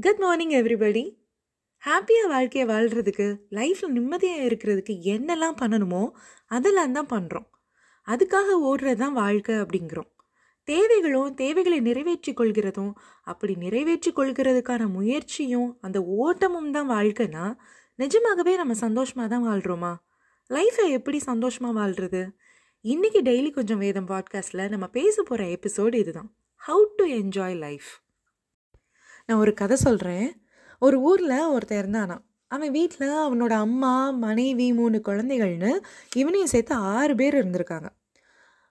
Good morning everybody ஹாப்பியாக வாழ்க்கையை வாழ்கிறதுக்கு லைஃப்பில் நிம்மதியாக இருக்கிறதுக்கு என்னெல்லாம் பண்ணணுமோ அதெல்லாம் தான் பண்ணுறோம் அதுக்காக ஓடுறது தான் வாழ்க்கை அப்படிங்கிறோம். தேவைகளும் தேவைகளை நிறைவேற்றி கொள்கிறதும் அப்படி நிறைவேற்றி கொள்கிறதுக்கான முயற்சியும் அந்த ஓட்டமும் தான் வாழ்க்கைனா நிஜமாகவே நம்ம சந்தோஷமாக தான் வாழ்கிறோமா லைஃப்பை எப்படி சந்தோஷமாக வாழ்கிறது இன்றைக்கி டெய்லி கொஞ்சம் வேதம் பாட்காஸ்ட்டில் நம்ம பேச போகிற எபிசோடு இதுதான். ஹவு டு என்ஜாய் லைஃப் நான் ஒரு கதை சொல்கிறேன் ஒரு ஊரில் ஒருத்தன் இருந்தானா? அவன் வீட்டில் அவனோட அம்மா மனைவி மூணு குழந்தைகள்னு இவனையும் சேர்த்து ஆறு பேர் இருந்திருக்காங்க.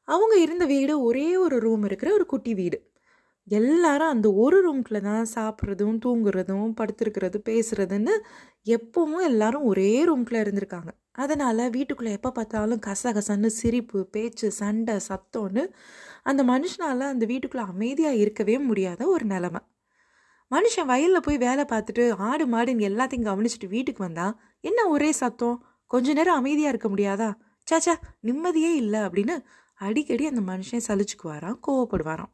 அவங்க இருந்த வீடு ஒரே ஒரு ரூம் இருக்கிற ஒரு குட்டி வீடு. எல்லாரும் அந்த ஒரு ரூம்குள்ள தான் சாப்பிட்றதும் தூங்குறதும் படுத்துருக்கிறது பேசுறதுன்னு எப்பவும் எல்லாரும் ஒரே ரூம்குள்ளே இருந்திருக்காங்க. அதனால் வீட்டுக்குள்ளே எப்போ பார்த்தாலும் கசகசன்னு சிரிப்பு பேச்சு சண்டை சத்தம்னு அந்த மனுஷனால் அந்த வீட்டுக்குள்ளே அமைதியாக இருக்கவே முடியாத ஒரு நிலமை. மனுஷன் வயலில் போய் வேலை பார்த்துட்டு ஆடு மாடுன்னு எல்லாத்தையும் கவனிச்சுட்டு வீட்டுக்கு வந்தா என்ன ஒரே சத்தம்? கொஞ்ச நேரம் அமைதியாக இருக்க முடியாதா? சாச்சா நிம்மதியே இல்லை அப்படின்னு அடிக்கடி அந்த மனுஷன் சலிச்சுக்குவாராம் கோவப்படுவாராம்.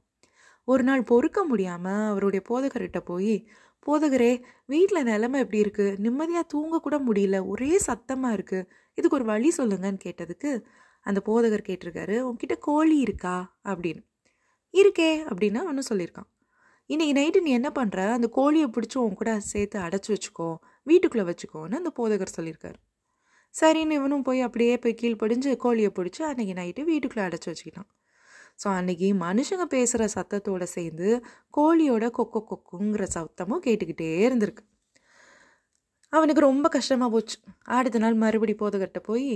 ஒரு நாள் பொறுக்க முடியாமல் அவருடைய போதகர்கிட்ட போய் போதகரே வீட்டில் நிலமை எப்படி இருக்குது நிம்மதியாக தூங்கக்கூட முடியல. ஒரே சத்தமாக இருக்குது இதுக்கு ஒரு வழி சொல்லுங்கன்னு கேட்டதுக்கு அந்த போதகர் கேட்டிருக்காரு உன்கிட்ட கோழி இருக்கா? அப்படின்னு. இருக்கே அப்படின்னு அவனும் சொல்லியிருக்கான். இன்றைக்கி நைட்டு நீ என்ன பண்ணுற அந்த கோழியை பிடிச்சி உன் கூட சேர்த்து அடைச்சி வச்சுக்கோ. வீட்டுக்குள்ளே வச்சுக்கோன்னு அந்த போதகர் சொல்லியிருக்காரு. சரின்னு இவனும் போய் அப்படியே போய் கீழ்ப்படிஞ்சு கோழியை பிடிச்சி அன்றைக்கி நைட்டு வீட்டுக்குள்ளே அடைச்சி வச்சுக்கிட்டான். ஸோ அன்றைக்கி மனுஷங்க பேசுகிற சத்தத்தோடு சேர்ந்து கோழியோட கொக்கோ கொக்குங்கிற சத்தமும் கேட்டுக்கிட்டே இருந்திருக்கு. அவனுக்கு ரொம்ப கஷ்டமாக போச்சு. அடுத்த நாள் மறுபடி போதகர்கிட்ட போய்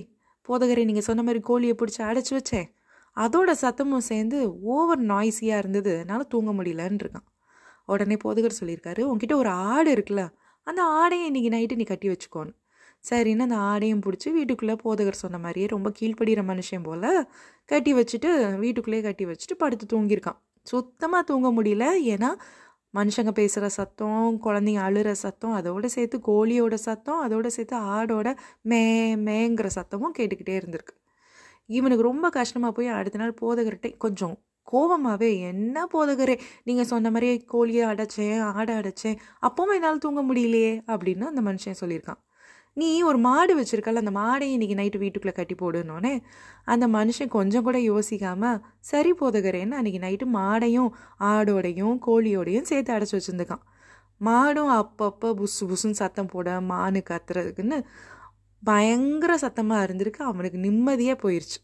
போதகரை நீங்கள் சொன்ன மாதிரி கோழியை பிடிச்சி அடைச்சி வச்சேன். அதோட சத்தமும் சேர்ந்து ஓவர் நாய்ஸியாக இருந்தது. என்னால் தூங்க முடியலன்னு இருக்கான் உடனே போதகர் சொல்லியிருக்காரு உங்ககிட்ட ஒரு ஆடு இருக்குல்ல அந்த ஆடையை இன்றைக்கி நைட்டு நீ கட்டி வச்சுக்கோன்னு. சரின்னு அந்த ஆடையும் பிடிச்சி வீட்டுக்குள்ளே போதகர் சொன்ன மாதிரியே ரொம்ப கீழ்ப்படுகிற மனுஷன் போல் கட்டி வச்சுட்டு வீட்டுக்குள்ளேயே கட்டி வச்சுட்டு படுத்து தூங்கியிருக்கான். சுத்தமாக தூங்க முடியல ஏன்னா மனுஷங்க பேசுகிற சத்தம் குழந்தைங்க அழுகிற சத்தம் அதோடு சேர்த்து கோழியோட சத்தம் அதோடு சேர்த்து ஆடோட மே மேங்கிற சத்தமும் கேட்டுக்கிட்டே இருந்திருக்கு. இவனுக்கு ரொம்ப கஷ்டமாக போய் அடுத்த நாள் போதகர்கிட்ட கொஞ்சம் கோவமாகவே என்ன போதுகிறே நீங்கள் சொன்ன மாதிரியே கோழியை அடைச்சேன் ஆடை அடைச்சேன் அப்பவும் என்னால் தூங்க முடியலையே அப்படின்னு அந்த மனுஷன் சொல்லியிருக்கான். நீ ஒரு மாடு வச்சுருக்கல அந்த மாடையும் இன்றைக்கி நைட்டு வீட்டுக்குள்ளே கட்டி போடுனோடனே அந்த மனுஷன் கொஞ்சம் கூட யோசிக்காமல் சரி போதுகிறேன்னு அன்றைக்கி நைட்டு மாடையும் ஆடோடையும் கோழியோடையும் சேர்த்து அடைச்சி வச்சுருந்துக்கான். மாடும் அப்பப்போ புசு புசுன்னு சத்தம் போட மானு கத்துறதுக்குன்னு பயங்கர சத்தமாக இருந்திருக்கு. அவனுக்கு நிம்மதியாக போயிடுச்சு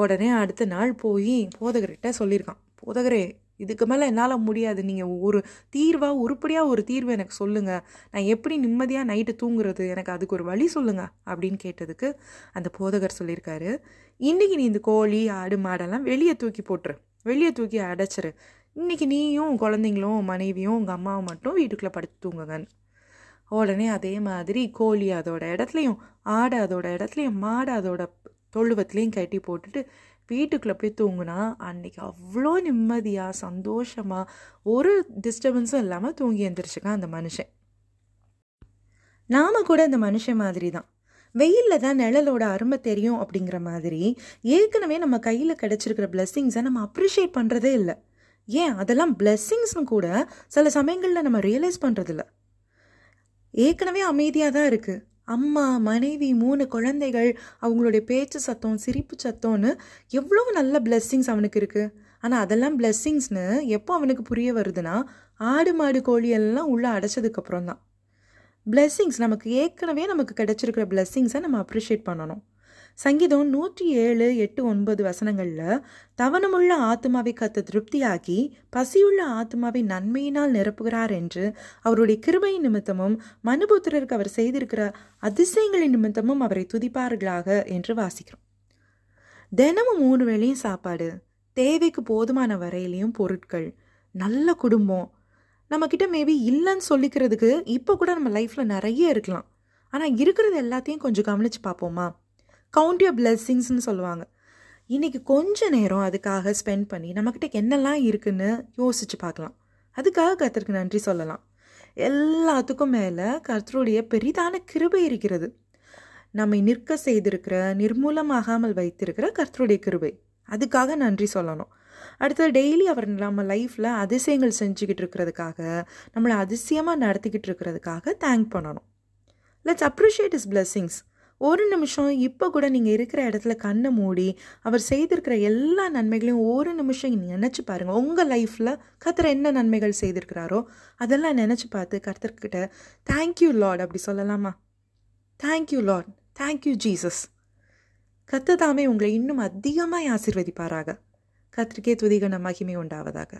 உடனே அடுத்த நாள் போய் போதகர்கிட்ட சொல்லியிருக்கான். போதகரே இதுக்கு மேலே என்னால் முடியாது. நீங்கள் ஒரு தீர்வாக உருப்படியாக ஒரு தீர்வு எனக்கு சொல்லுங்கள் நான் எப்படி நிம்மதியாக நைட்டு தூங்குறது? எனக்கு அதுக்கு ஒரு வழி சொல்லுங்கள் அப்படின்னு கேட்டதுக்கு அந்த போதகர் சொல்லியிருக்காரு இன்றைக்கி நீ இந்த கோழி ஆடு மாடெல்லாம் வெளியே தூக்கி போட்டுரு. வெளியே தூக்கி அடைச்சிரு. இன்றைக்கி நீயும் குழந்தைங்களும் மனைவியும் உங்கள் அம்மாவும் மட்டும் வீட்டுக்குள்ளே படுத்து தூங்குங்கன்னு. உடனே அதே மாதிரி கோழி அதோட இடத்துலையும் ஆடு அதோட இடத்துலையும் மாடு அதோட தொழுவத்துலேயும் கட்டி போட்டுட்டு வீட்டுக்குள்ளே போய் தூங்குனா அன்றைக்கி அவ்வளோ நிம்மதியாக சந்தோஷமாக ஒரு டிஸ்டர்பன்ஸும் இல்லாமல் தூங்கி எழுந்திரிச்சிக்கான் அந்த மனுஷன். நாம் கூட இந்த மனுஷன் மாதிரி தான் வெயிலில் தான் நிழலோட அருமை தெரியும் அப்படிங்கிற மாதிரி ஏற்கனவே நம்ம கையில் கிடச்சிருக்கிற பிளெஸ்ஸிங்ஸை நம்ம அப்ரிஷியேட் பண்ணுறதே இல்லை. ஏன்? அதெல்லாம் பிளெஸ்ஸிங்ஸ்னு கூட சில சமயங்களில் நம்ம ரியலைஸ் பண்ணுறதில்ல ஏற்கனவே அமைதியாக தான் இருக்குது அம்மா மனைவி மூணு குழந்தைகள் அவங்களுடைய பேச்சு சத்தம் சிரிப்பு சத்தம்னு எவ்வளோ நல்ல பிளெஸ்ஸிங்ஸ் அவனுக்கு இருக்குது ஆனால் அதெல்லாம் பிளெஸ்ஸிங்ஸ்னு எப்போ அவனுக்கு புரிய வருதுன்னா ஆடு மாடு கோழி எல்லாம் உள்ளே அடைச்சதுக்கப்புறம் தான் பிளெஸ்ஸிங்ஸ் நமக்கு ஏற்கனவே நமக்கு கிடைச்சிருக்கிற பிளெஸ்ஸிங்ஸை நம்ம அப்ரிஷியேட் பண்ணணும். சங்கீதம் நூற்றி ஏழு எட்டு ஒன்பது வசனங்களில் தவனமுள்ள ஆத்மாவை கத்து திருப்தியாக்கி பசியுள்ள ஆத்மாவை நன்மையினால் நிரப்புகிறார் என்று அவருடைய கிருபை நிமித்தமும் மனுபுத்திரருக்கு அவர் செய்திருக்கிற அதிசயங்களின் நிமித்தமும் அவரை துதிப்பார்களாக என்று வாசிக்கிறோம். தினமும் மூணு வேளையும் சாப்பாடு தேவைக்கு போதுமான வரையிலையும் பொருட்கள் நல்ல குடும்பம். நம்மக்கிட்ட மேபி இல்லைன்னு சொல்லிக்கிறதுக்கு இப்போ கூட நம்ம லைஃப்பில் நிறைய இருக்கலாம். ஆனால் இருக்கிறது எல்லாத்தையும் கொஞ்சம் கவனித்து பார்ப்போமா? கவுண்ட் யூர் பிளெஸ்ஸிங்ஸ்னு சொல்லுவாங்க. இன்றைக்கி கொஞ்ச நேரம் அதுக்காக ஸ்பெண்ட் பண்ணி நம்மக்கிட்ட என்னெல்லாம் இருக்குதுன்னு யோசித்து பார்க்கலாம். அதுக்காக கர்த்தருக்கு நன்றி சொல்லலாம். எல்லாத்துக்கும் மேலே கர்த்தருடைய பெரிதான கிருபை இருக்கிறது. நம்மை நிற்க செய்திருக்கிற நிர்மூலமாகாமல் வைத்திருக்கிற கர்த்தருடைய கிருபை. அதுக்காக நன்றி சொல்லணும். அடுத்தது டெய்லி அவர் நம்ம லைஃப்பில் அதிசயங்கள் செஞ்சுக்கிட்டு இருக்கிறதுக்காக நம்மளை அதிசயமாக நடத்திக்கிட்டு இருக்கிறதுக்காக தேங்க் பண்ணணும். லெட்ஸ் அப்ரிஷியேட் இஸ் பிளெஸ்ஸிங்ஸ் ஒரு நிமிஷம் இப்போ கூட நீங்கள் இருக்கிற இடத்துல கண்ணை மூடி அவர் செய்திருக்கிற எல்லா நன்மைகளையும் ஒரு நிமிஷம் நினச்சி பாருங்கள் உங்கள் லைஃப்பில் கர்த்தர் என்ன நன்மைகள் செய்திருக்கிறாரோ அதெல்லாம் நினச்சி பார்த்து கர்த்தர்கிட்ட தேங்க்யூ லார்ட் அப்படி சொல்லலாமா? தேங்க்யூ லார்ட் தேங்க்யூ ஜீசஸ் கர்த்தர் தாமே உங்களை இன்னும் அதிகமாக ஆசிர்வதிப்பாராக. கத்திரிக்கே துதிகன மகிமை உண்டாவதாக.